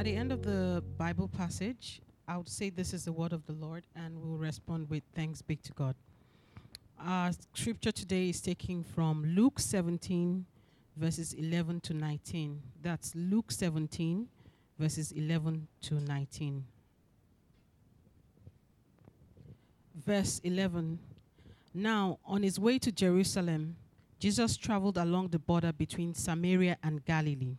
At the end of the Bible passage, I would say this is the word of the Lord, and we'll respond with thanks be to God. Our scripture today is taken from Luke 17, verses 11 to 19. That's Luke 17, verses 11 to 19. Verse 11 Now, on his way to Jerusalem, Jesus traveled along the border between Samaria and Galilee.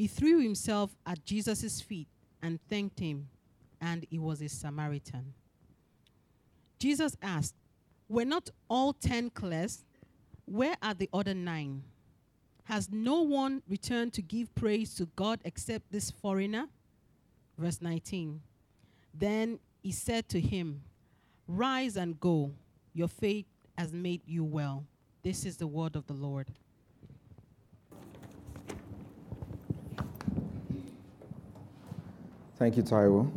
He threw himself at Jesus' feet and thanked him, and he was a Samaritan. Jesus asked, Were not all ten cleansed? Where are the other nine? Has no one returned to give praise to God except this foreigner? Verse 19. Then he said to him, Rise and go. Your faith has made you well. This is the word of the Lord. Thank you, Taiwo.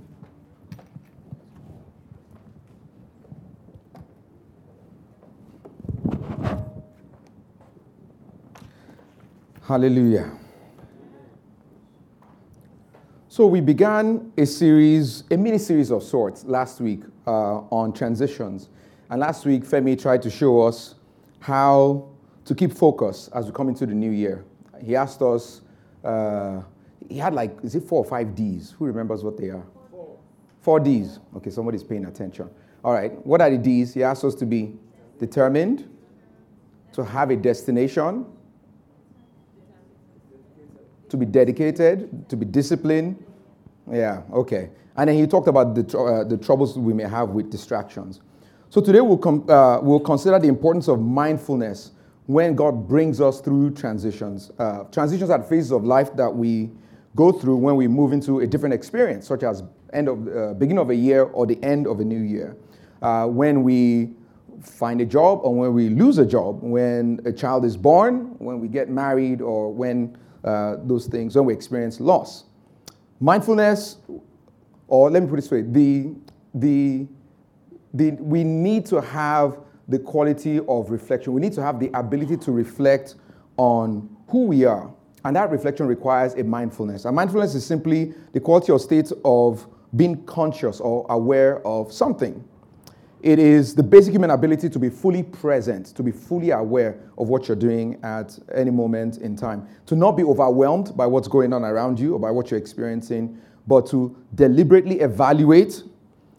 Hallelujah. So we began a series, a mini series of sorts, last week uh, on transitions. And last week, Femi tried to show us how to keep focus as we come into the new year. He asked us, uh, he had like, is it four or five D's? Who remembers what they are? Four. Four D's. Okay, somebody's paying attention. All right, what are the D's? He asked us to be determined, to have a destination, to be dedicated, to be disciplined. Yeah, okay. And then he talked about the, uh, the troubles we may have with distractions. So today we'll, com- uh, we'll consider the importance of mindfulness when God brings us through transitions. Uh, transitions are phases of life that we go through when we move into a different experience, such as end of uh, beginning of a year or the end of a new year. Uh, when we find a job or when we lose a job, when a child is born, when we get married, or when uh, those things, when we experience loss. Mindfulness, or let me put it this way, the, the, the, we need to have the quality of reflection. We need to have the ability to reflect on who we are. And that reflection requires a mindfulness. And mindfulness is simply the quality or state of being conscious or aware of something. It is the basic human ability to be fully present, to be fully aware of what you're doing at any moment in time, to not be overwhelmed by what's going on around you or by what you're experiencing, but to deliberately evaluate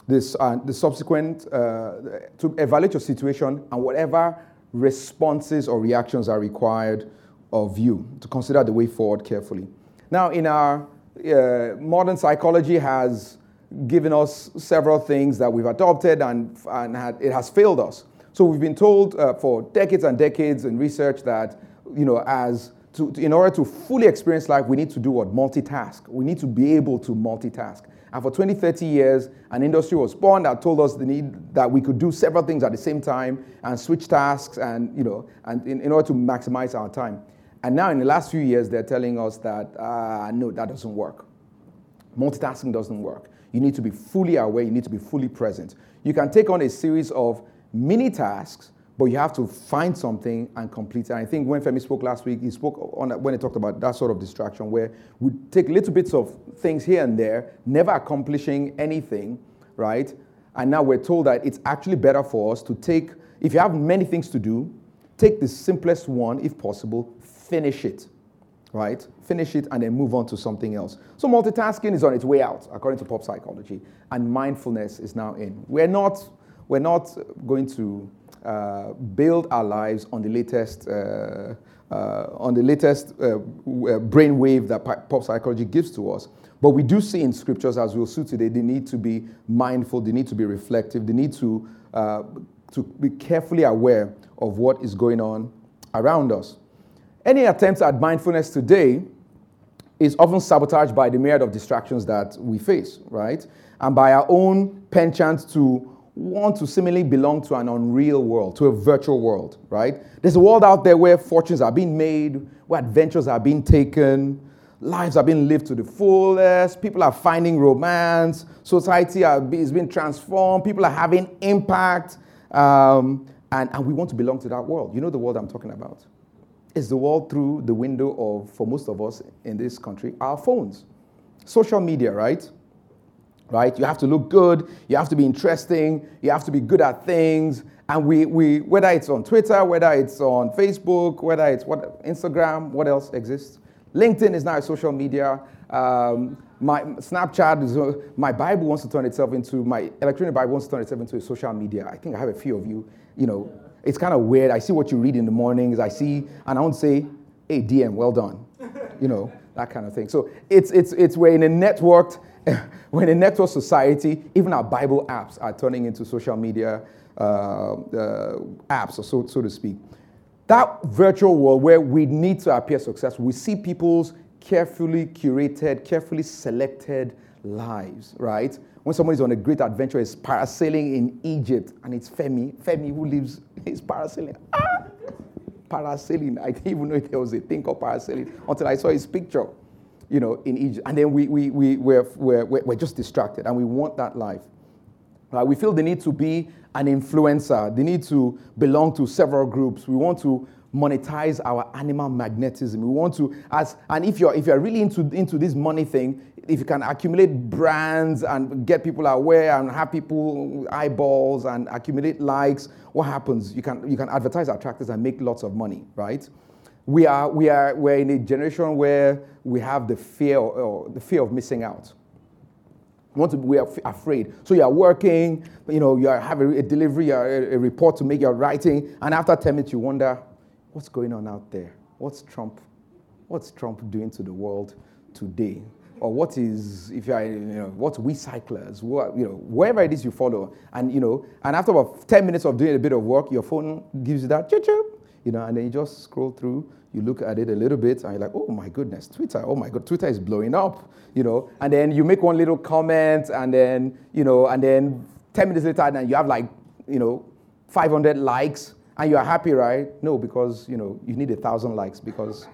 this, uh, the subsequent, uh, to evaluate your situation and whatever responses or reactions are required of you, to consider the way forward carefully. Now, in our uh, modern psychology has given us several things that we've adopted and, and had, it has failed us. So we've been told uh, for decades and decades in research that, you know, as to, in order to fully experience life, we need to do what? Multitask. We need to be able to multitask. And for 20, 30 years, an industry was born that told us the need that we could do several things at the same time and switch tasks and, you know, and in, in order to maximize our time. And now in the last few years, they're telling us that, uh, no, that doesn't work. Multitasking doesn't work. You need to be fully aware, you need to be fully present. You can take on a series of mini tasks, but you have to find something and complete it. And I think when Femi spoke last week, he spoke on when he talked about that sort of distraction where we take little bits of things here and there, never accomplishing anything, right? And now we're told that it's actually better for us to take, if you have many things to do, take the simplest one if possible, finish it right? Finish it and then move on to something else. So multitasking is on its way out, according to pop psychology, and mindfulness is now in. We're not, we're not going to uh, build our lives on the latest. Uh, uh, on the latest uh, brainwave that pop psychology gives to us. But we do see in scriptures, as we'll see today, they need to be mindful, they need to be reflective, they need to, uh, to be carefully aware of what is going on around us. Any attempt at mindfulness today is often sabotaged by the myriad of distractions that we face, right? And by our own penchant to want to seemingly belong to an unreal world, to a virtual world, right? There's a world out there where fortunes are being made, where adventures are being taken, lives are being lived to the fullest, people are finding romance, society is being transformed, people are having impact, um, and, and we want to belong to that world. You know the world I'm talking about? Is the world through the window of, for most of us in this country, our phones. Social media, right? Right? You have to look good, you have to be interesting, you have to be good at things. And we, we whether it's on Twitter, whether it's on Facebook, whether it's what Instagram, what else exists? LinkedIn is now a social media. Um, my Snapchat is uh, my Bible wants to turn itself into my electronic Bible wants to turn itself into a social media. I think I have a few of you, you know, it's kind of weird. I see what you read in the mornings. I see, and I don't say, hey, DM, well done. You know, that kind of thing. So it's, it's, it's we're in a networked, we're in a networked society. Even our Bible apps are turning into social media uh, uh, apps, so, so to speak. That virtual world where we need to appear successful, we see people's carefully curated, carefully selected lives, right? When somebody's on a great adventure, is parasailing in Egypt, and it's Femi, Femi who lives, is parasailing. Ah! Parasailing. I didn't even know there was a thing called parasailing until I saw his picture, you know, in Egypt. And then we, we, we, we're, we're, we're just distracted, and we want that life. We feel the need to be an influencer, the need to belong to several groups. We want to monetize our animal magnetism. We want to, as and if you're if you're really into into this money thing, if you can accumulate brands and get people aware and have people eyeballs and accumulate likes, what happens? You can you can advertise our tractors and make lots of money, right? We are we are we're in a generation where we have the fear or the fear of missing out. We want to we are afraid. So you are working, you know, you are having a delivery, a, a report to make, you're writing, and after 10 minutes you wonder, what's going on out there? What's Trump? What's Trump doing to the world today? Or what is if you are you know what we cyclers what you know wherever it is you follow. And you know and after about 10 minutes of doing a bit of work your phone gives you that chip chip you know and then you just scroll through you look at it a little bit and you're like oh my goodness twitter oh my god twitter is blowing up you know. And then you make one little comment and then you know and then 10 minutes later and you have like you know 500 likes and you are happy right? No because you know you need a thousand likes because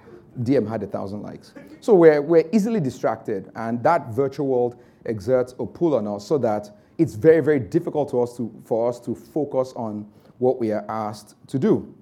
DM had a thousand likes. So we're, we're easily distracted, and that virtual world exerts a pull on us so that it's very, very difficult to us to, for us to focus on what we are asked to do.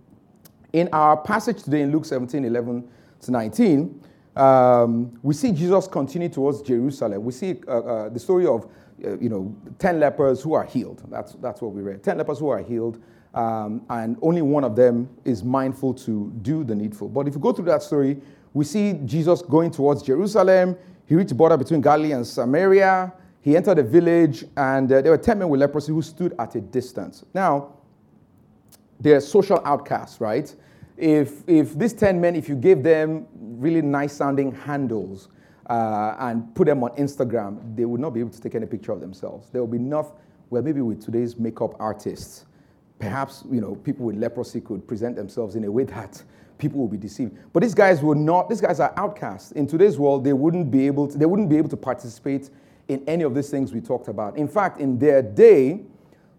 In our passage today in Luke 17 11 to 19, um, we see Jesus continue towards Jerusalem. We see uh, uh, the story of uh, you know, 10 lepers who are healed. That's, that's what we read. 10 lepers who are healed um, and only one of them is mindful to do the needful. But if you go through that story, we see Jesus going towards Jerusalem. He reached the border between Galilee and Samaria. He entered a village, and uh, there were 10 men with leprosy who stood at a distance. Now, they're social outcasts, right? If, if these 10 men, if you gave them really nice sounding handles uh, and put them on Instagram, they would not be able to take any picture of themselves. There will be enough, well, maybe with today's makeup artists, perhaps you know people with leprosy could present themselves in a way that people will be deceived. But these guys were not. These guys are outcasts in today's world. They wouldn't be able to. They wouldn't be able to participate in any of these things we talked about. In fact, in their day,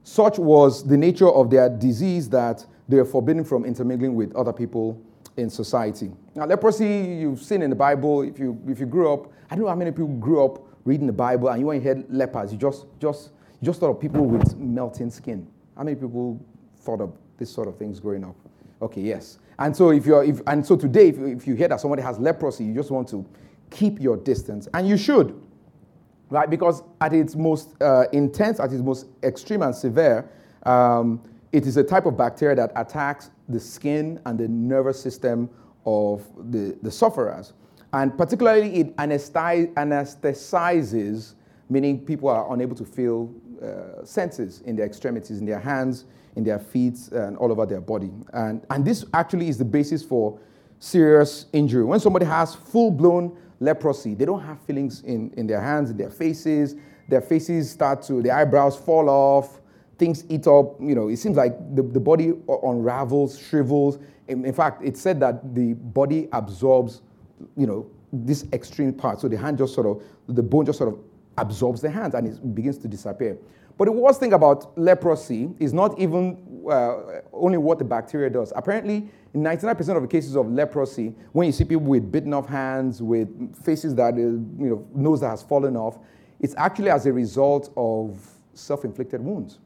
such was the nature of their disease that they were forbidden from intermingling with other people in society. Now, leprosy, you've seen in the Bible. If you if you grew up, I don't know how many people grew up reading the Bible, and you you heard lepers, you just just you just thought of people with melting skin. How many people thought of this sort of things growing up? Okay, yes. And so if you're, if, and so today, if, if you hear that somebody has leprosy, you just want to keep your distance, and you should, right? Because at its most uh, intense, at its most extreme and severe, um, it is a type of bacteria that attacks the skin and the nervous system of the, the sufferers. And particularly, it anesthetizes, meaning people are unable to feel uh, senses in their extremities, in their hands, in their feet, and all over their body. And, and this actually is the basis for serious injury. When somebody has full blown leprosy, they don't have feelings in, in their hands, in their faces. Their faces start to, their eyebrows fall off, things eat up. You know, it seems like the, the body unravels, shrivels. In, in fact, it's said that the body absorbs, you know, this extreme part. So the hand just sort of, the bone just sort of absorbs the hand and it begins to disappear. But the worst thing about leprosy is not even uh, only what the bacteria does. Apparently, in 99% of the cases of leprosy, when you see people with bitten off hands, with faces that, uh, you know, nose that has fallen off, it's actually as a result of self inflicted wounds.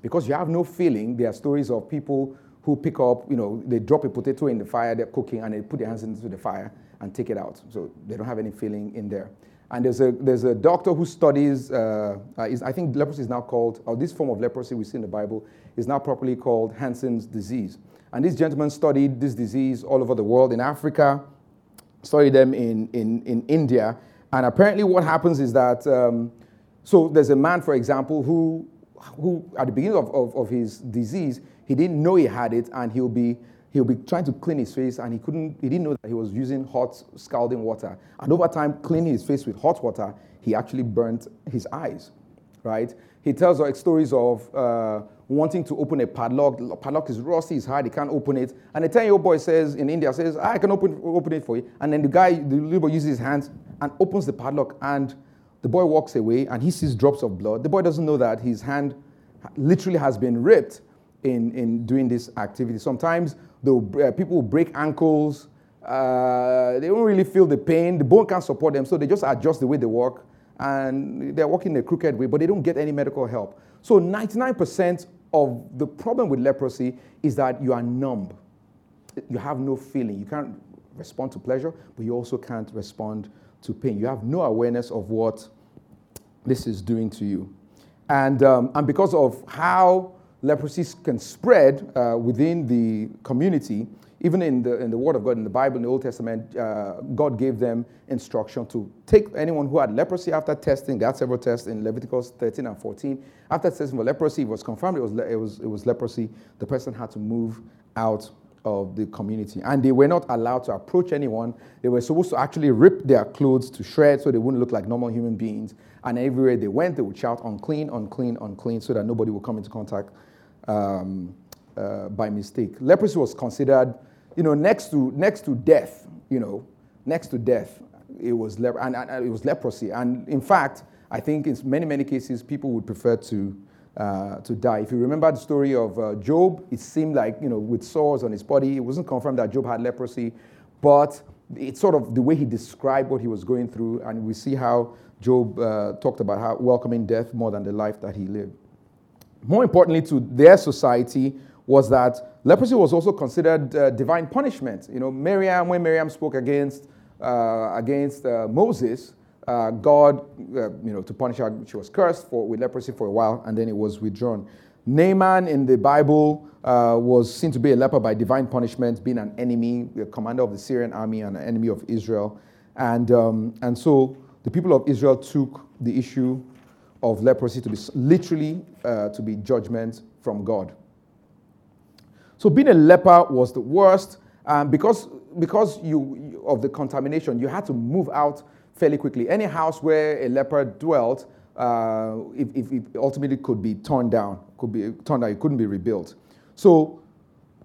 Because you have no feeling, there are stories of people who pick up, you know, they drop a potato in the fire, they're cooking, and they put their hands into the fire and take it out. So they don't have any feeling in there. And there's a, there's a doctor who studies, uh, uh, is, I think leprosy is now called, or this form of leprosy we see in the Bible is now properly called Hansen's disease. And this gentleman studied this disease all over the world, in Africa, studied them in, in, in India. And apparently, what happens is that, um, so there's a man, for example, who, who at the beginning of, of, of his disease, he didn't know he had it, and he'll be he'll be trying to clean his face and he couldn't he didn't know that he was using hot scalding water. And over time cleaning his face with hot water he actually burnt his eyes right? He tells us stories of uh, wanting to open a padlock. The padlock is rusty it's hard he can't open it. And a 10 year old boy says in india says i can open, open it for you. And then the guy the little boy uses his hands and opens the padlock and the boy walks away and he sees drops of blood. The boy doesn't know that his hand literally has been ripped in, in doing this activity. Sometimes uh, people will break ankles. Uh, they don't really feel the pain. The bone can't support them, so they just adjust the way they walk. And they're walking in a crooked way, but they don't get any medical help. So 99% of the problem with leprosy is that you are numb. You have no feeling. You can't respond to pleasure, but you also can't respond to pain. You have no awareness of what this is doing to you. And, um, and because of how leprosy can spread uh, within the community. Even in the, in the Word of God, in the Bible, in the Old Testament, uh, God gave them instruction to take anyone who had leprosy after testing. Had several tests in Leviticus 13 and 14. After testing for leprosy, it was confirmed it was, it was, it was leprosy. The person had to move out of the community. And they were not allowed to approach anyone. They were supposed to actually rip their clothes to shreds so they wouldn't look like normal human beings. And everywhere they went, they would shout, unclean, unclean, unclean, so that nobody would come into contact um, uh, by mistake. Leprosy was considered, you know, next to, next to death, you know, next to death, it was, le- and, and, it was leprosy. And in fact, I think in many, many cases, people would prefer to, uh, to die. If you remember the story of uh, Job, it seemed like, you know, with sores on his body, it wasn't confirmed that Job had leprosy, but it's sort of the way he described what he was going through, and we see how Job uh, talked about how welcoming death more than the life that he lived more importantly to their society was that leprosy was also considered uh, divine punishment. You know, Miriam, when Miriam spoke against, uh, against Moses, uh, God, uh, you know, to punish her, she was cursed for, with leprosy for a while, and then it was withdrawn. Naaman in the Bible uh, was seen to be a leper by divine punishment, being an enemy, a commander of the Syrian army and an enemy of Israel. And, um, and so the people of Israel took the issue of leprosy to be literally uh, to be judgment from God. So being a leper was the worst um, because because you of the contamination. You had to move out fairly quickly. Any house where a leper dwelt, uh, if, if, ultimately could be torn down, could be torn down. It couldn't be rebuilt. So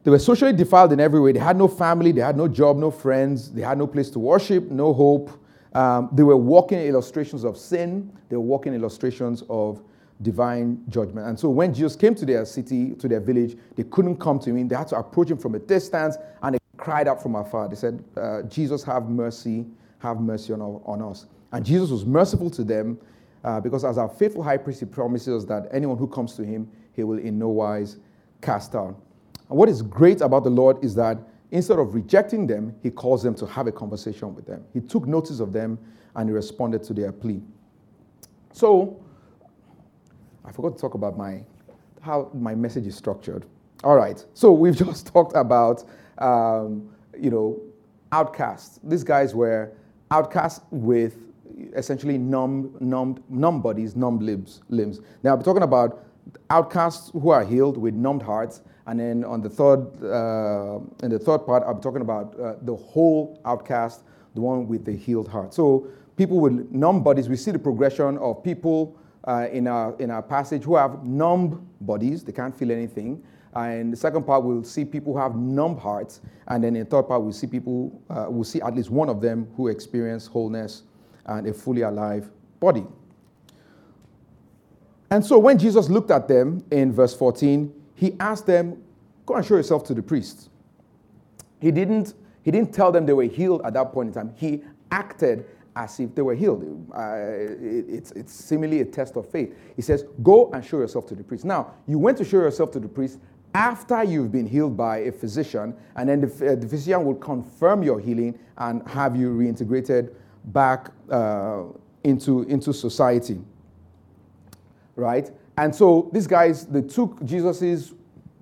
they were socially defiled in every way. They had no family, they had no job, no friends, they had no place to worship, no hope. Um, they were walking illustrations of sin, they were walking illustrations of divine judgment. And so when Jesus came to their city, to their village, they couldn't come to him. They had to approach him from a distance and they cried out from afar. They said, uh, Jesus, have mercy, have mercy on, on us. And Jesus was merciful to them uh, because, as our faithful high priest, he promises that anyone who comes to him, he will in no wise cast out. And what is great about the Lord is that Instead of rejecting them, he calls them to have a conversation with them. He took notice of them and he responded to their plea. So, I forgot to talk about my how my message is structured. All right. So we've just talked about um, you know outcasts. These guys were outcasts with essentially numb, numb, numb bodies, numb limbs, limbs. Now, I'm talking about outcasts who are healed with numbed hearts, and then on the third, uh, in the third part, I'm talking about uh, the whole outcast, the one with the healed heart. So people with numb bodies, we see the progression of people uh, in, our, in our passage who have numb bodies, they can't feel anything. And the second part, we'll see people who have numb hearts. And then in the third part, we'll see people, uh, we'll see at least one of them who experience wholeness and a fully alive body. And so when Jesus looked at them in verse 14, he asked them, Go and show yourself to the priest. He didn't, he didn't tell them they were healed at that point in time. He acted as if they were healed. Uh, it, it's, it's similarly a test of faith. He says, Go and show yourself to the priest. Now, you went to show yourself to the priest after you've been healed by a physician, and then the, uh, the physician will confirm your healing and have you reintegrated back uh, into, into society. Right? And so these guys, they took Jesus'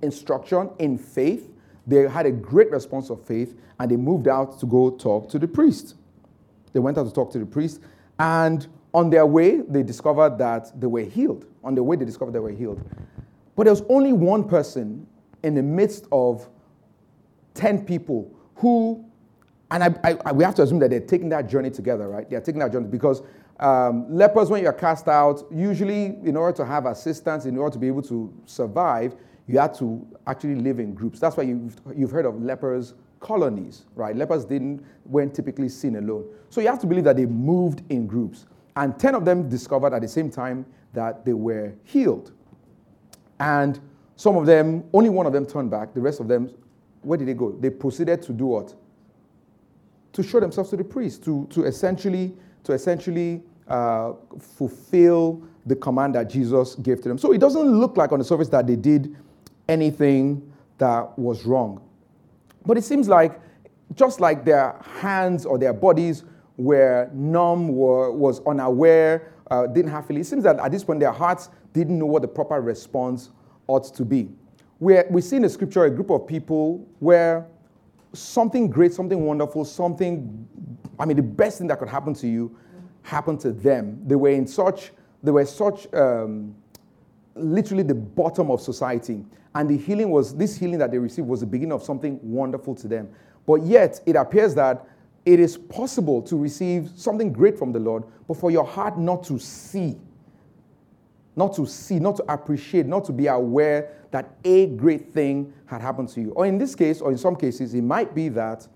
instruction in faith. They had a great response of faith, and they moved out to go talk to the priest. They went out to talk to the priest, and on their way, they discovered that they were healed. On their way, they discovered they were healed. But there was only one person in the midst of 10 people who, and I, I, we have to assume that they're taking that journey together, right? They're taking that journey because um, lepers, when you're cast out, usually in order to have assistance, in order to be able to survive, you had to actually live in groups. That's why you've, you've heard of lepers colonies, right? Lepers didn't weren't typically seen alone. So you have to believe that they moved in groups. And 10 of them discovered at the same time that they were healed. And some of them, only one of them turned back. The rest of them, where did they go? They proceeded to do what? To show themselves to the priest, to, to essentially, to essentially uh, fulfill the command that Jesus gave to them. So it doesn't look like on the surface that they did anything that was wrong. But it seems like just like their hands or their bodies were numb, were, was unaware, uh, didn't have feelings, it seems that at this point their hearts didn't know what the proper response ought to be. We're, we see in the scripture a group of people where something great, something wonderful, something, I mean, the best thing that could happen to you happened to them. They were in such, they were such, um, literally the bottom of society. And the healing was, this healing that they received was the beginning of something wonderful to them. But yet, it appears that it is possible to receive something great from the Lord, but for your heart not to see, not to see, not to appreciate, not to be aware that a great thing had happened to you. Or in this case, or in some cases, it might be that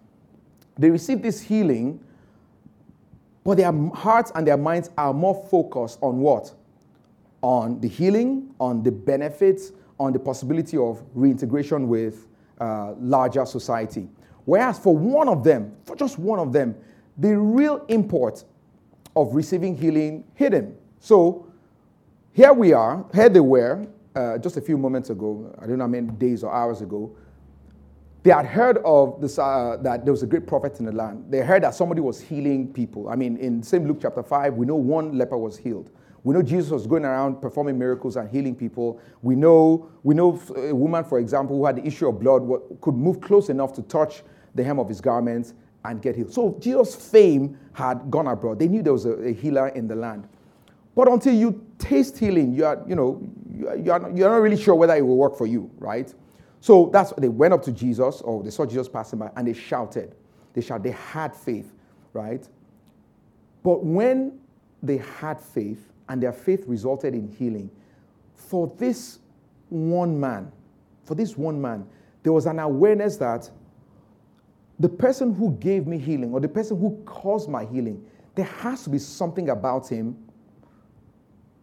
they received this healing, but their hearts and their minds are more focused on what? On the healing, on the benefits, on the possibility of reintegration with uh, larger society. Whereas for one of them, for just one of them, the real import of receiving healing hit him. So here we are, here they were, uh, just a few moments ago, I don't know how many days or hours ago. They had heard of this, uh, that there was a great prophet in the land. They heard that somebody was healing people. I mean, in same Luke chapter 5, we know one leper was healed. We know Jesus was going around performing miracles and healing people. We know, we know a woman, for example, who had the issue of blood, could move close enough to touch the hem of his garments and get healed. So Jesus' fame had gone abroad. They knew there was a, a healer in the land. But until you taste healing, you are, you know, you are, you're, not, you're not really sure whether it will work for you, right? So that's they went up to Jesus, or they saw Jesus passing by, and they shouted. They shouted. They had faith, right? But when they had faith, and their faith resulted in healing. For this one man, for this one man, there was an awareness that the person who gave me healing or the person who caused my healing, there has to be something about him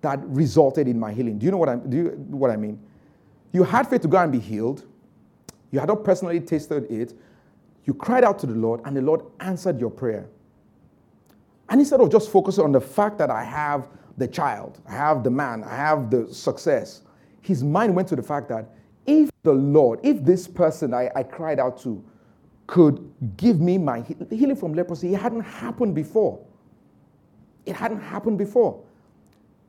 that resulted in my healing. Do you know what I, do you, what I mean? You had faith to go and be healed. You had not personally tasted it. You cried out to the Lord, and the Lord answered your prayer. And instead of just focusing on the fact that I have the child, I have the man, I have the success. His mind went to the fact that if the Lord, if this person I, I cried out to could give me my healing from leprosy, it hadn't happened before. It hadn't happened before.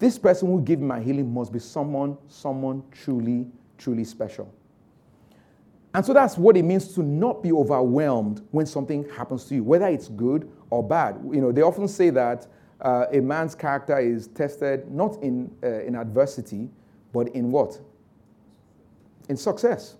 This person who gave me my healing must be someone, someone truly, truly special. And so that's what it means to not be overwhelmed when something happens to you, whether it's good or bad. You know, they often say that uh, a man's character is tested not in, uh, in adversity, but in what? In success.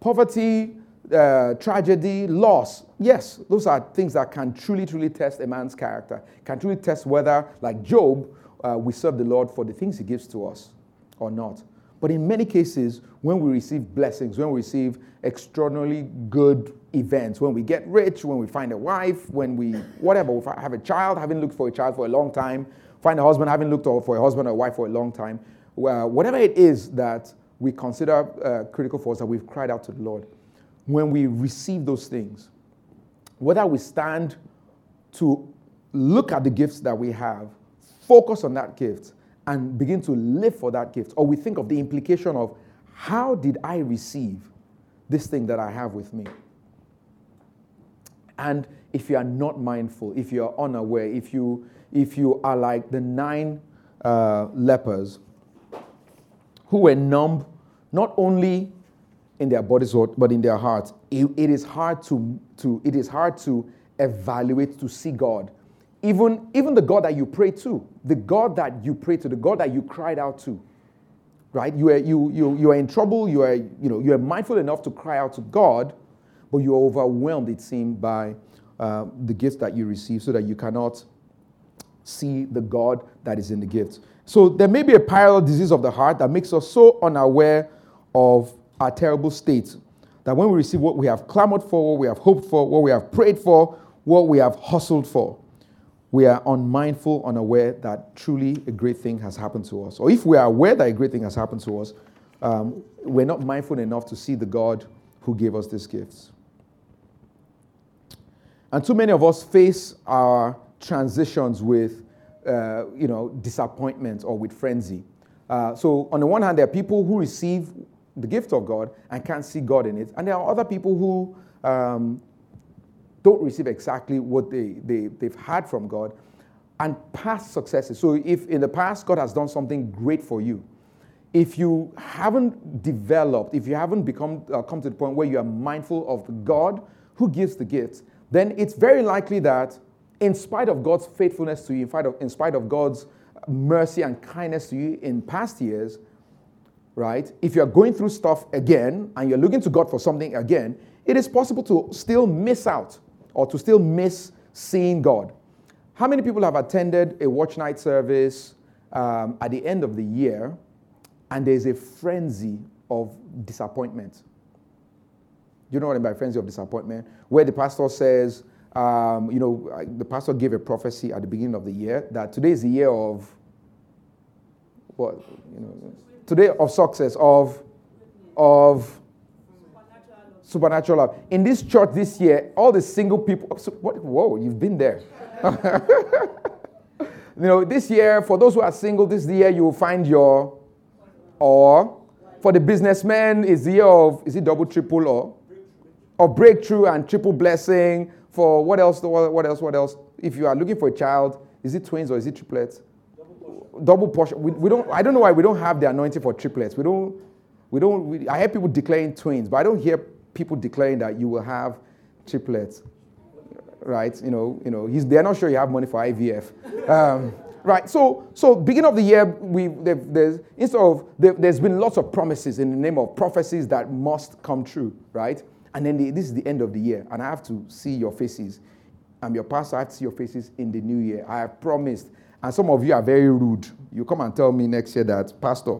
Poverty, uh, tragedy, loss. Yes, those are things that can truly, truly test a man's character, can truly test whether, like Job, uh, we serve the Lord for the things he gives to us or not. But in many cases, when we receive blessings, when we receive extraordinarily good events, when we get rich, when we find a wife, when we, whatever, have a child, having looked for a child for a long time, find a husband, having looked for a husband or a wife for a long time, well, whatever it is that we consider uh, critical for us that we've cried out to the Lord, when we receive those things, whether we stand to look at the gifts that we have, focus on that gift, and begin to live for that gift. Or we think of the implication of how did I receive this thing that I have with me? And if you are not mindful, if you are unaware, if you, if you are like the nine uh, lepers who were numb not only in their bodies but in their hearts, it, it is hard to, to it is hard to evaluate to see God even, even the God that you pray to, the God that you pray to, the God that you cried out to, right? You are, you, you, you are in trouble, you are, you, know, you are mindful enough to cry out to God, but you are overwhelmed, it seems, by uh, the gifts that you receive so that you cannot see the God that is in the gifts. So there may be a parallel disease of the heart that makes us so unaware of our terrible state that when we receive what we have clamored for, what we have hoped for, what we have prayed for, what we have hustled for, we are unmindful, unaware that truly a great thing has happened to us. Or if we are aware that a great thing has happened to us, um, we're not mindful enough to see the God who gave us these gifts. And too many of us face our transitions with, uh, you know, disappointment or with frenzy. Uh, so on the one hand, there are people who receive the gift of God and can't see God in it, and there are other people who um, don't receive exactly what they, they, they've had from God, and past successes. So, if in the past God has done something great for you, if you haven't developed, if you haven't become uh, come to the point where you are mindful of God who gives the gifts, then it's very likely that, in spite of God's faithfulness to you, in spite of, in spite of God's mercy and kindness to you in past years, right? If you're going through stuff again and you're looking to God for something again, it is possible to still miss out or to still miss seeing God. How many people have attended a watch night service um, at the end of the year and there's a frenzy of disappointment? You know what I mean by frenzy of disappointment? Where the pastor says, um, you know, the pastor gave a prophecy at the beginning of the year that today is the year of what? You know, today of success, of, of supernatural love. In this church this year, all the single people, what, whoa, you've been there. you know, this year, for those who are single, this year you will find your, or for the businessmen, is the year of, is it double, triple, or? Or breakthrough and triple blessing. For what else, what else, what else? If you are looking for a child, is it twins or is it triplets? Double portion. We, we don't, I don't know why we don't have the anointing for triplets. We don't, we don't, we, I hear people declaring twins, but I don't hear people declaring that you will have triplets, right? You know, you know, they're not sure you have money for IVF. Um, right. So, so beginning of the year, we there's instead of there, has been lots of promises in the name of prophecies that must come true, right? And then the, this is the end of the year, and I have to see your faces. I'm your pastor. I have to see your faces in the new year. I have promised, and some of you are very rude. You come and tell me next year that, Pastor,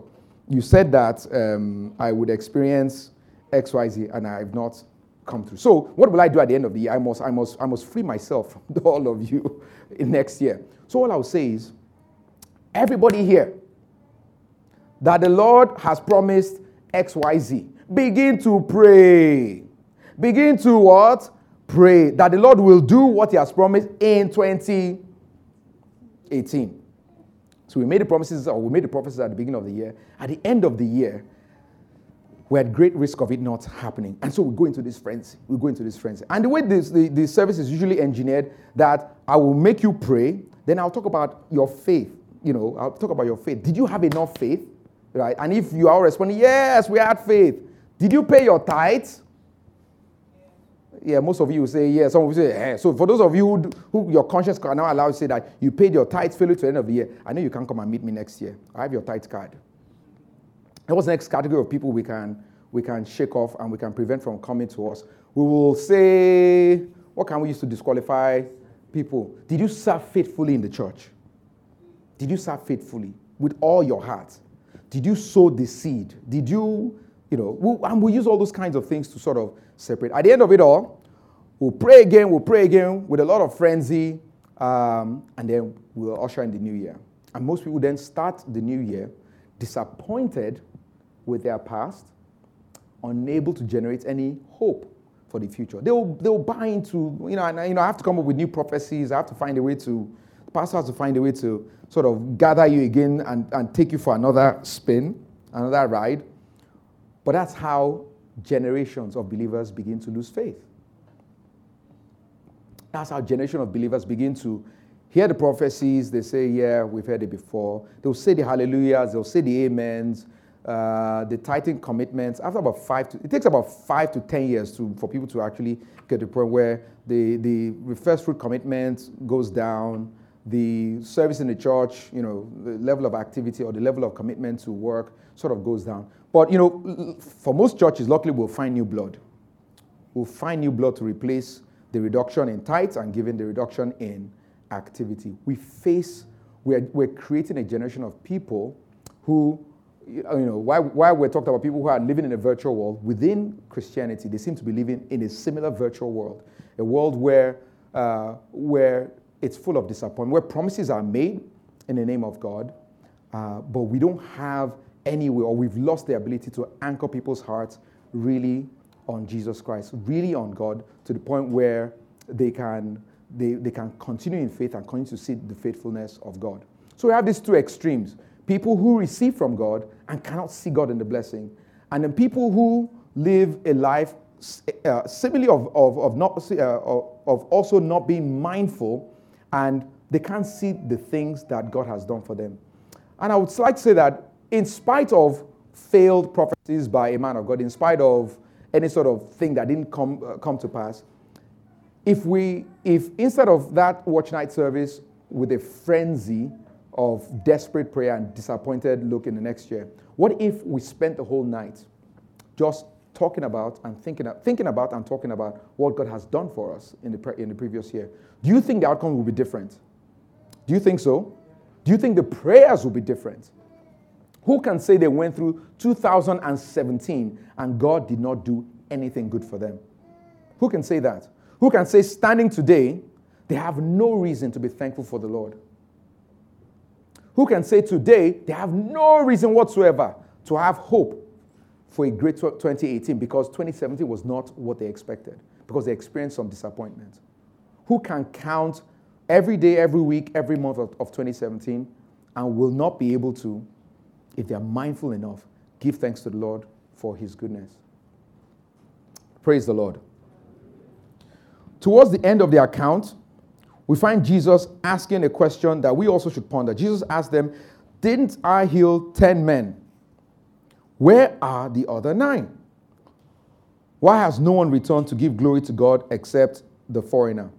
you said that um, I would experience XYZ, and I have not come through. So, what will I do at the end of the year? I must, I must, I must free myself from all of you in next year. So, all I'll say is, everybody here, that the Lord has promised XYZ, begin to pray. Begin to what? Pray that the Lord will do what He has promised in 2018. So we made the promises, or we made the prophecies at the beginning of the year. At the end of the year, we're at great risk of it not happening. And so we go into this frenzy. We go into this frenzy. And the way this, the, the service is usually engineered, that I will make you pray, then I'll talk about your faith. You know, I'll talk about your faith. Did you have enough faith? Right? And if you are responding, yes, we had faith, Did you pay your tithes? Yeah, most of you will say yes. Some will say, eh. So for those of you who, who your conscience can now allow you to say that you paid your tithes fairly to the end of the year, I know you can't come and meet me next year. I have your tithe card. And what's the next category of people we can we can shake off and we can prevent from coming to us? We will say, what can we use to disqualify people? Did you serve faithfully in the church? Did you serve faithfully with all your heart? Did you sow the seed? Did you, you know, we'll, and we use all those kinds of things to sort of separate. At the end of it all, we'll pray again, we'll pray again with a lot of frenzy, um, and then we'll usher in the new year. And most people then start the new year disappointed with their past, unable to generate any hope for the future. They'll, they'll buy into, you know, and, you know, I have to come up with new prophecies. I have to find a way to, the pastor has to find a way to sort of gather you again and, and take you for another spin, another ride. But that's how generations of believers begin to lose faith. That's how generation of believers begin to hear the prophecies. They say, yeah, we've heard it before. They'll say the hallelujahs, they'll say the amens, uh, the tithing commitments. After about five, to, it takes about five to ten years to, for people to actually get to the point where the, the first fruit commitment goes down, the service in the church, you know, the level of activity or the level of commitment to work sort of goes down. But, you know, for most churches, luckily we'll find new blood. We'll find new blood to replace the reduction in tithes and given the reduction in activity. We face, we're, we're creating a generation of people who, you know, why, while we're talking about people who are living in a virtual world, within Christianity, they seem to be living in a similar virtual world, a world where, uh, where it's full of disappointment, where promises are made in the name of God, uh, but we don't have any way, or we've lost the ability to anchor people's hearts really on Jesus Christ, really on God, to the point where they can, they, they can continue in faith and continue to see the faithfulness of God. So we have these two extremes people who receive from God and cannot see God in the blessing, and then people who live a life uh, similarly of, of, of, not, uh, of, also not being mindful and they can't see the things that God has done for them. And I would like to say that, in spite of failed prophecies by a man of God, in spite of any sort of thing that didn't come, uh, come to pass, if we, if instead of that watch night service with a frenzy of desperate prayer and disappointed look in the next year, what if we spent the whole night just talking about and thinking, thinking about and talking about what God has done for us in the, pre- in the previous year. Do you think the outcome will be different? Do you think so? Do you think the prayers will be different? Who can say they went through 2017 and God did not do anything good for them? Who can say that? Who can say, standing today, they have no reason to be thankful for the Lord? Who can say today they have no reason whatsoever to have hope for a great 2018 because 2017 was not what they expected because they experienced some disappointment. Who can count every day, every week, every month of, of 2017 and will not be able to, if they're mindful enough, give thanks to the Lord for his goodness? Praise the Lord. Towards the end of the account, we find Jesus asking a question that we also should ponder. Jesus asked them, Didn't I heal 10 men? Where are the other nine? Why has no one returned to give glory to God except the foreigner?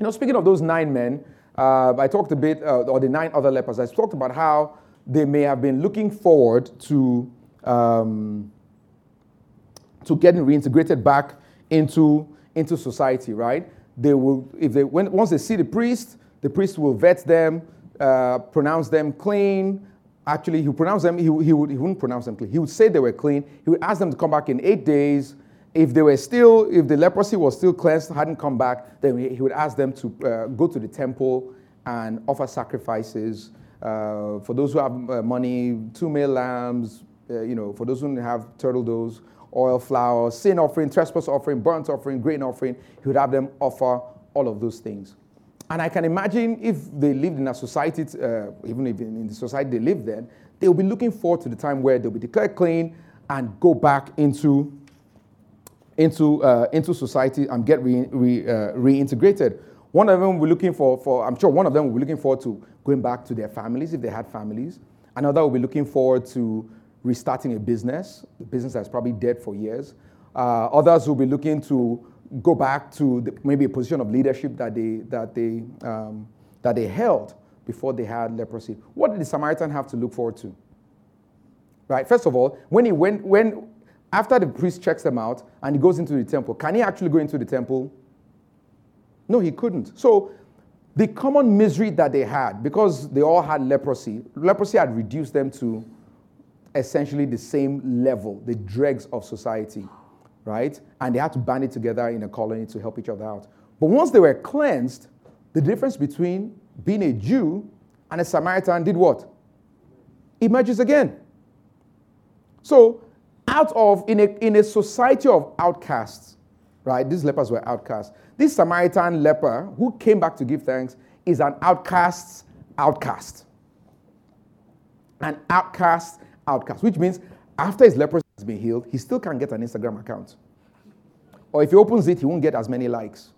You know, speaking of those nine men, uh, I talked a bit, uh, or the nine other lepers, I talked about how they may have been looking forward to, um, to getting reintegrated back into, into society, right? They will, if they, when, once they see the priest, the priest will vet them, uh, pronounce them clean, actually, he pronounce them, he, he, would, he wouldn't pronounce them clean. He would say they were clean. He would ask them to come back in eight days. If they were still, if the leprosy was still cleansed, hadn't come back, then he would ask them to uh, go to the temple and offer sacrifices. Uh, for those who have uh, money, two male lambs, uh, you know, for those who have turtle doves, oil, flour, sin offering, trespass offering, burnt offering, grain offering, he would have them offer all of those things. And I can imagine if they lived in a society, uh, even if in the society they lived then, they'll be looking forward to the time where they'll be declared clean and go back into, into, uh, into society and get re, re, uh, reintegrated. One of them will be looking for, for, I'm sure one of them will be looking forward to going back to their families if they had families. Another will be looking forward to restarting a business, a business that's probably dead for years. Uh, others will be looking to go back to the, maybe a position of leadership that they, that, they, um, that they held before they had leprosy. What did the Samaritan have to look forward to? Right, first of all, when he went, when, after the priest checks them out and he goes into the temple, can he actually go into the temple? No, he couldn't. So the common misery that they had, because they all had leprosy, leprosy had reduced them to essentially the same level, the dregs of society, right? And they had to band it together in a colony to help each other out. But once they were cleansed, the difference between being a Jew and a Samaritan did what? Emerges again. So, out of, in a, in a society of outcasts, right? These lepers were outcasts. This Samaritan leper who came back to give thanks is an outcast's outcast. An outcast outcast, which means after his leprosy has been healed, he still can't get an Instagram account. Or if he opens it, he won't get as many likes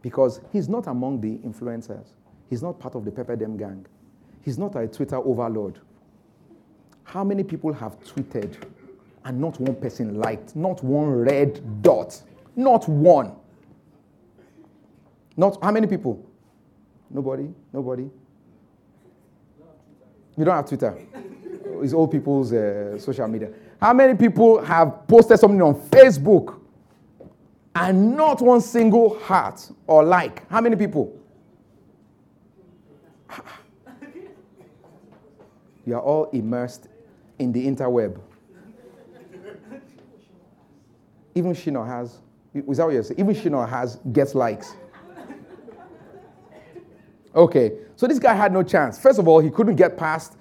because he's not among the influencers. He's not part of the Pepperdam gang. He's not a Twitter overlord. How many people have tweeted and not one person liked, not one red dot, not one? Not how many people? Nobody? Nobody? You don't have Twitter. It's old people's uh, social media. How many people have posted something on Facebook and not one single heart or like? How many people? You are all immersed in the interweb. Even Shino has, is that what you're saying? Even Shino has gets likes. Okay, so this guy had no chance. First of all, he couldn't get past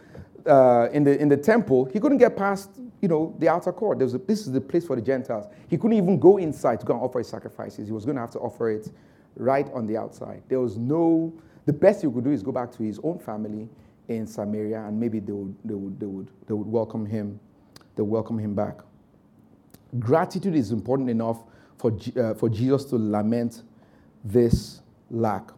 uh, in the in the temple. He couldn't get past you know the outer court. There was a, this is the place for the Gentiles. He couldn't even go inside to go and offer his sacrifices. He was going to have to offer it right on the outside. There was no. The best he could do is go back to his own family in Samaria, and maybe they would they would they would they would welcome him. They welcome him back. Gratitude is important enough for uh, for Jesus to lament this lack.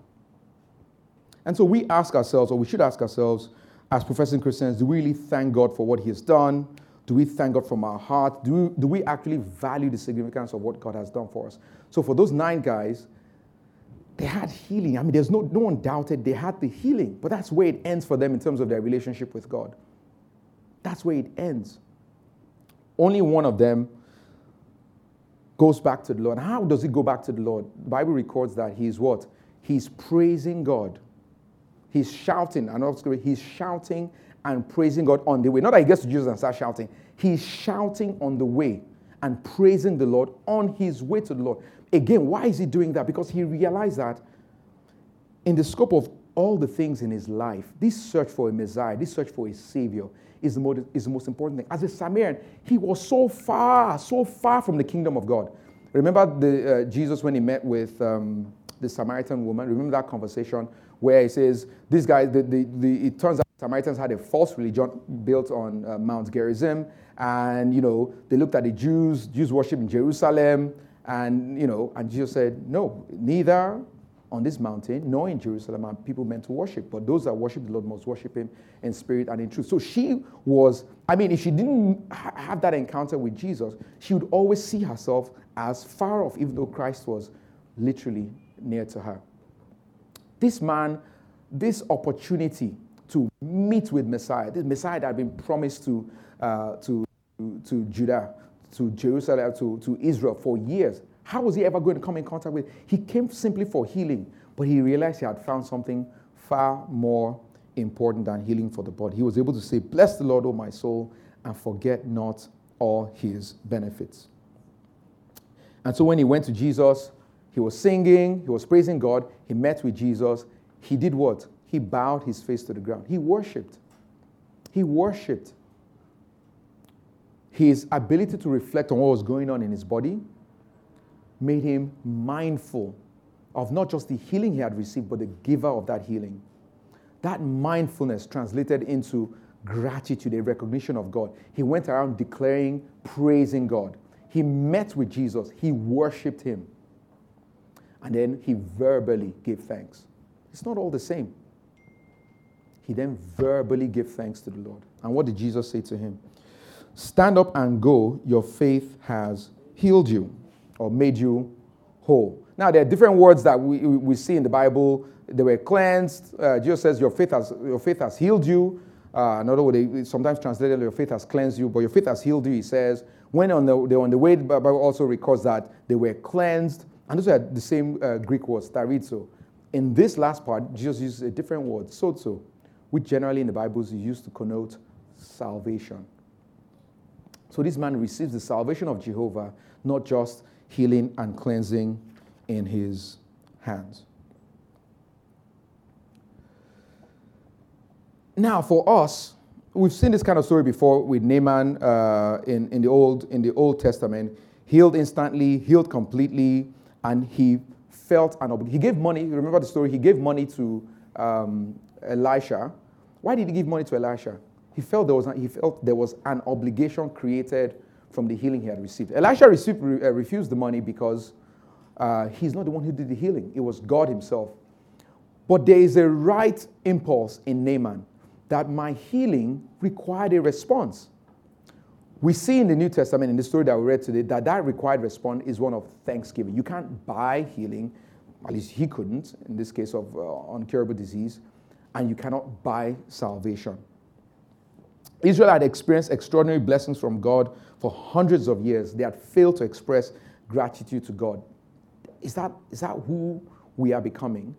And so we ask ourselves, or we should ask ourselves, as professing Christians, do we really thank God for what He has done? Do we thank God from our heart? Do we, do we actually value the significance of what God has done for us? So, for those nine guys, they had healing. I mean, there's no, no one doubted they had the healing, but that's where it ends for them in terms of their relationship with God. That's where it ends. Only one of them goes back to the Lord. How does he go back to the Lord? The Bible records that he's what? He's praising God He's shouting, and also he's shouting and praising God on the way. Not that he gets to Jesus and starts shouting. He's shouting on the way and praising the Lord on his way to the Lord. Again, why is he doing that? Because he realized that in the scope of all the things in his life, this search for a Messiah, this search for a Savior, is the, most, is the most important thing. As a Samaritan, he was so far, so far from the kingdom of God. Remember the, uh, Jesus when he met with um, the Samaritan woman? Remember that conversation where he says, these guys, the, the, the, it turns out Samaritans had a false religion built on uh, Mount Gerizim. And, you know, they looked at the Jews, Jews worship in Jerusalem. And, you know, and Jesus said, no, neither on this mountain nor in Jerusalem are people meant to worship. But those that worship the Lord must worship him in spirit and in truth. So she was, I mean, if she didn't have that encounter with Jesus, she would always see herself as far off, even though Christ was literally near to her. This man, this opportunity to meet with Messiah, this Messiah that had been promised to, uh, to, to Judah, to Jerusalem, to, to Israel for years. How was he ever going to come in contact with? He came simply for healing, but he realized he had found something far more important than healing for the body. He was able to say, Bless the Lord, O my soul, and forget not all his benefits. And so when he went to Jesus, he was singing, he was praising God, he met with Jesus. He did what? He bowed his face to the ground. He worshiped. He worshiped. His ability to reflect on what was going on in his body made him mindful of not just the healing he had received, but the giver of that healing. That mindfulness translated into gratitude, a recognition of God. He went around declaring, praising God. He met with Jesus, he worshiped him and then he verbally gave thanks. It's not all the same. He then verbally gave thanks to the Lord. And what did Jesus say to him? Stand up and go, your faith has healed you or made you whole. Now, there are different words that we, we see in the Bible. They were cleansed. Uh, Jesus says, your faith, has, your faith has healed you. Uh, another word, sometimes translated, your faith has cleansed you, but your faith has healed you, he says. When on the, they on the way, the Bible also records that they were cleansed. And those are the same uh, Greek words, katharizo. In this last part, Jesus uses a different word, sozo, which generally in the Bible is used to connote salvation. So this man receives the salvation of Jehovah, not just healing and cleansing in his hands. Now, for us, we've seen this kind of story before with Naaman uh, in, in, the Old, in the Old Testament. Healed instantly, healed completely, and he felt an obligation. He gave money, remember the story? He gave money to um, Elisha. Why did he give money to Elisha? He felt there was, he felt there was an obligation created from the healing he had received. Elisha received, uh, refused the money because uh, he's not the one who did the healing, it was God Himself. But there is a right impulse in Naaman that my healing required a response. We see in the New Testament, in the story that we read today, that that required response is one of thanksgiving. You can't buy healing, at least he couldn't, in this case of uh, uncurable disease, and you cannot buy salvation. Israel had experienced extraordinary blessings from God for hundreds of years. They had failed to express gratitude to God. Is that, is that who we are becoming?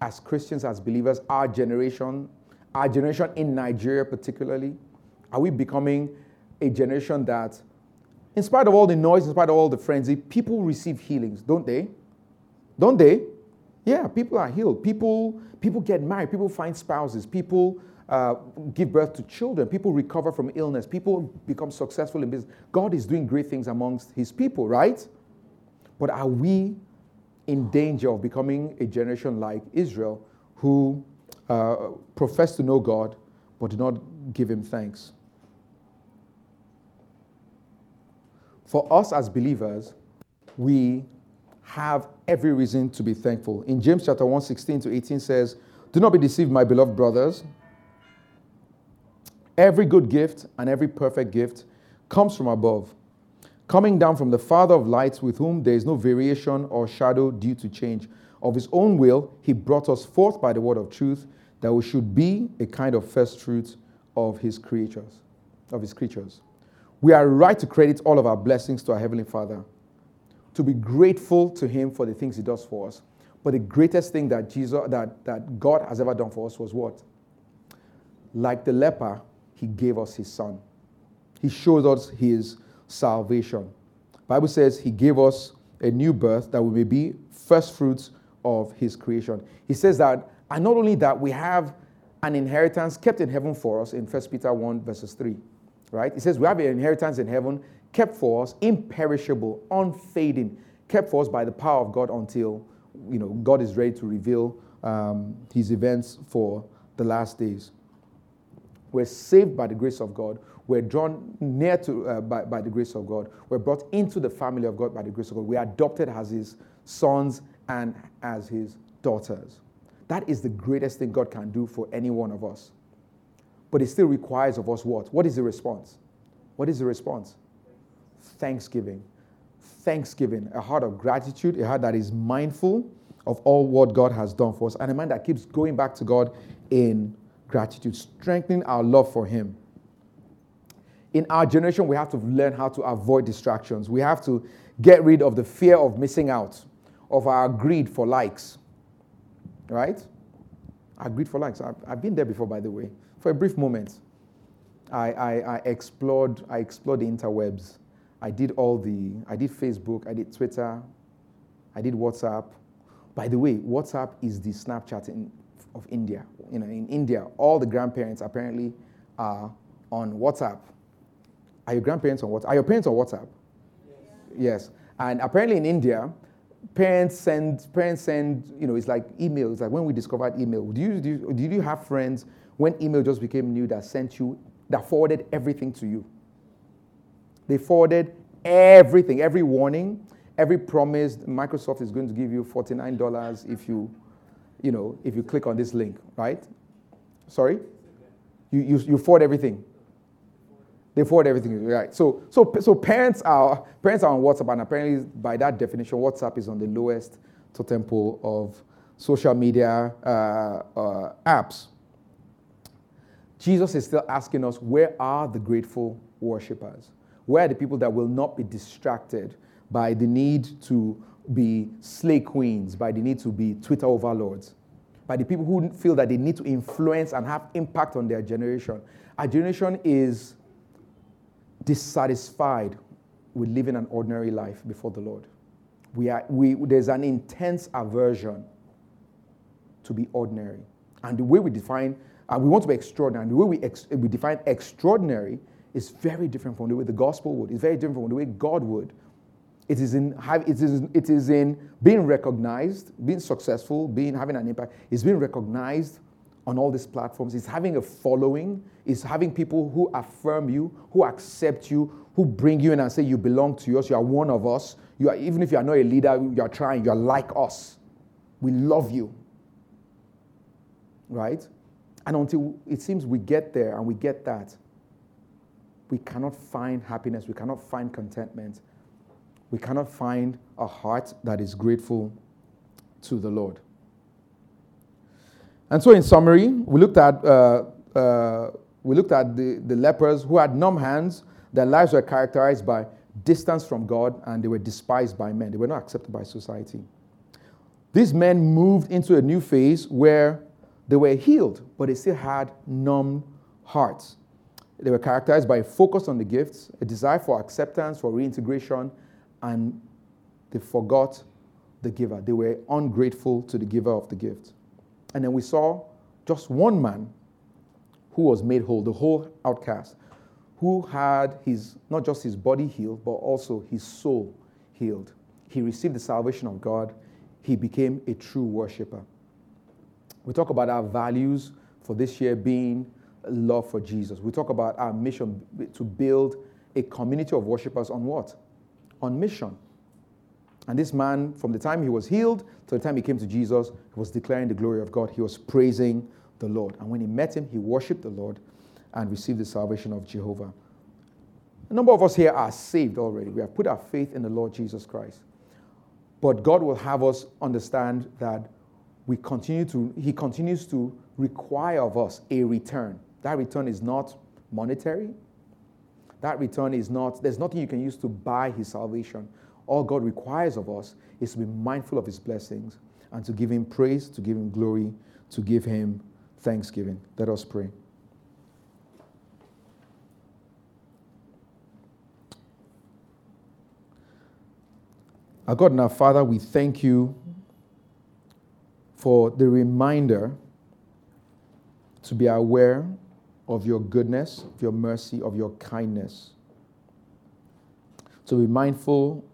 As Christians, as believers, our generation, our generation in Nigeria particularly, are we becoming a generation that, in spite of all the noise, in spite of all the frenzy, people receive healings, don't they? Don't they? Yeah, people are healed. People, people get married. People find spouses. People uh, give birth to children. People recover from illness. People become successful in business. God is doing great things amongst his people, right? But are we in danger of becoming a generation like Israel who uh, profess to know God but do not give him thanks? For us as believers, we have every reason to be thankful. In James chapter 1, 16 to 18 says, Do not be deceived, my beloved brothers. Every good gift and every perfect gift comes from above, coming down from the Father of lights, with whom there is no variation or shadow due to change. Of his own will, he brought us forth by the word of truth, that we should be a kind of first fruits of his creatures, of his creatures. We are right to credit all of our blessings to our Heavenly Father, to be grateful to him for the things he does for us. But the greatest thing that Jesus that, that God has ever done for us was what? Like the leper, he gave us his son. He shows us his salvation. Bible says he gave us a new birth that we may be first fruits of his creation. He says that, and not only that, we have an inheritance kept in heaven for us in 1 Peter 1, verses 3. Right? He says we have an inheritance in heaven kept for us, imperishable, unfading, kept for us by the power of God until you know God is ready to reveal um, his events for the last days. We're saved by the grace of God. We're drawn near to uh, by, by the grace of God. We're brought into the family of God by the grace of God. We're adopted as His sons and as His daughters. That is the greatest thing God can do for any one of us. But it still requires of us what? What is the response? What is the response? Thanksgiving. Thanksgiving, a heart of gratitude, a heart that is mindful of all what God has done for us, and a mind that keeps going back to God in gratitude, strengthening our love for Him. In our generation, we have to learn how to avoid distractions. We have to get rid of the fear of missing out, of our greed for likes. Right? Our greed for likes. I've, I've been there before, by the way. For a brief moment, I, I, I, explored, I explored the interwebs. I did all the, I did Facebook, I did Twitter, I did WhatsApp. By the way, WhatsApp is the Snapchat in, of India. You know, in India, all the grandparents apparently are on WhatsApp. Are your grandparents on WhatsApp? Are your parents on WhatsApp? Yes. yes. And apparently in India, parents send parents send you know it's like emails. Like when we discovered email. Do you, do you, did you have friends when email just became new that sent you that forwarded everything to you? They forwarded everything, every warning, every promise. Microsoft is going to give you forty nine dollars if you you know, if you click on this link, right? Sorry? You, you, you forward everything. They forward everything, right? So, so, so parents are parents are on WhatsApp, and apparently, by that definition, WhatsApp is on the lowest totem pole of social media uh, uh, apps. Jesus is still asking us, where are the grateful worshippers? Where are the people that will not be distracted by the need to be slay queens, by the need to be Twitter overlords, by the people who feel that they need to influence and have impact on their generation? Our generation is dissatisfied with living an ordinary life before the Lord. We are, we, there's an intense aversion to be ordinary. And the way we define, uh, we want to be extraordinary, and the way we, ex, we define extraordinary is very different from the way the gospel would. It's very different from the way God would. It is in, it is, it is in being recognized, being successful, being having an impact. It's being recognized on all these platforms. It's having a following. It's having people who affirm you, who accept you, who bring you in and say you belong to us. You are one of us. You are, even if you are not a leader, you are trying. You are like us. We love you right? And until it seems we get there and we get that, we cannot find happiness, we cannot find contentment, we cannot find a heart that is grateful to the Lord. And so, in summary, we looked at, uh, uh, we looked at the, the lepers who had numb hands. Their lives were characterized by distance from God and they were despised by men. They were not accepted by society. These men moved into a new phase where they were healed, but they still had numb hearts. They were characterized by a focus on the gifts, a desire for acceptance, for reintegration, and they forgot the giver. They were ungrateful to the giver of the gift. And then we saw just one man who was made whole, the whole outcast, who had his not just his body healed, but also his soul healed. He received the salvation of God. He became a true worshiper. We talk about our values for this year being love for Jesus. We talk about our mission to build a community of worshipers on what? On mission. And this man, from the time he was healed to the time he came to Jesus, he was declaring the glory of God. He was praising the Lord. And when he met him, he worshiped the Lord and received the salvation of Jehovah. A number of us here are saved already. We have put our faith in the Lord Jesus Christ. But God will have us understand that we continue to, he continues to require of us a return. That return is not monetary. That return is not, there's nothing you can use to buy his salvation. All God requires of us is to be mindful of his blessings and to give him praise, to give him glory, to give him thanksgiving. Let us pray. Our God and our Father, we thank you for the reminder to be aware of your goodness, of your mercy, of your kindness. To be mindful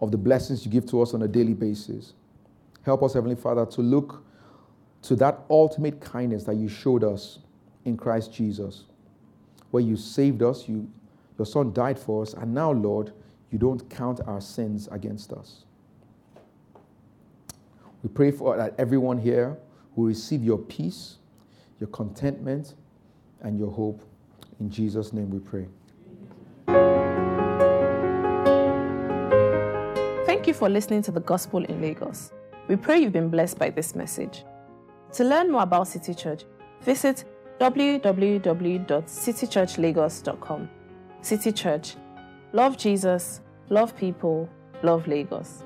of the blessings you give to us on a daily basis. Help us, Heavenly Father, to look to that ultimate kindness that you showed us in Christ Jesus, where you saved us, you, your Son died for us, and now, Lord, you don't count our sins against us. We pray for that everyone here will receive your peace, your contentment, and your hope. In Jesus' name we pray. Thank you for listening to the Gospel in Lagos. We pray you've been blessed by this message. To learn more about City Church, visit www.citychurchlagos.com. City Church. Love Jesus, love people, love Lagos.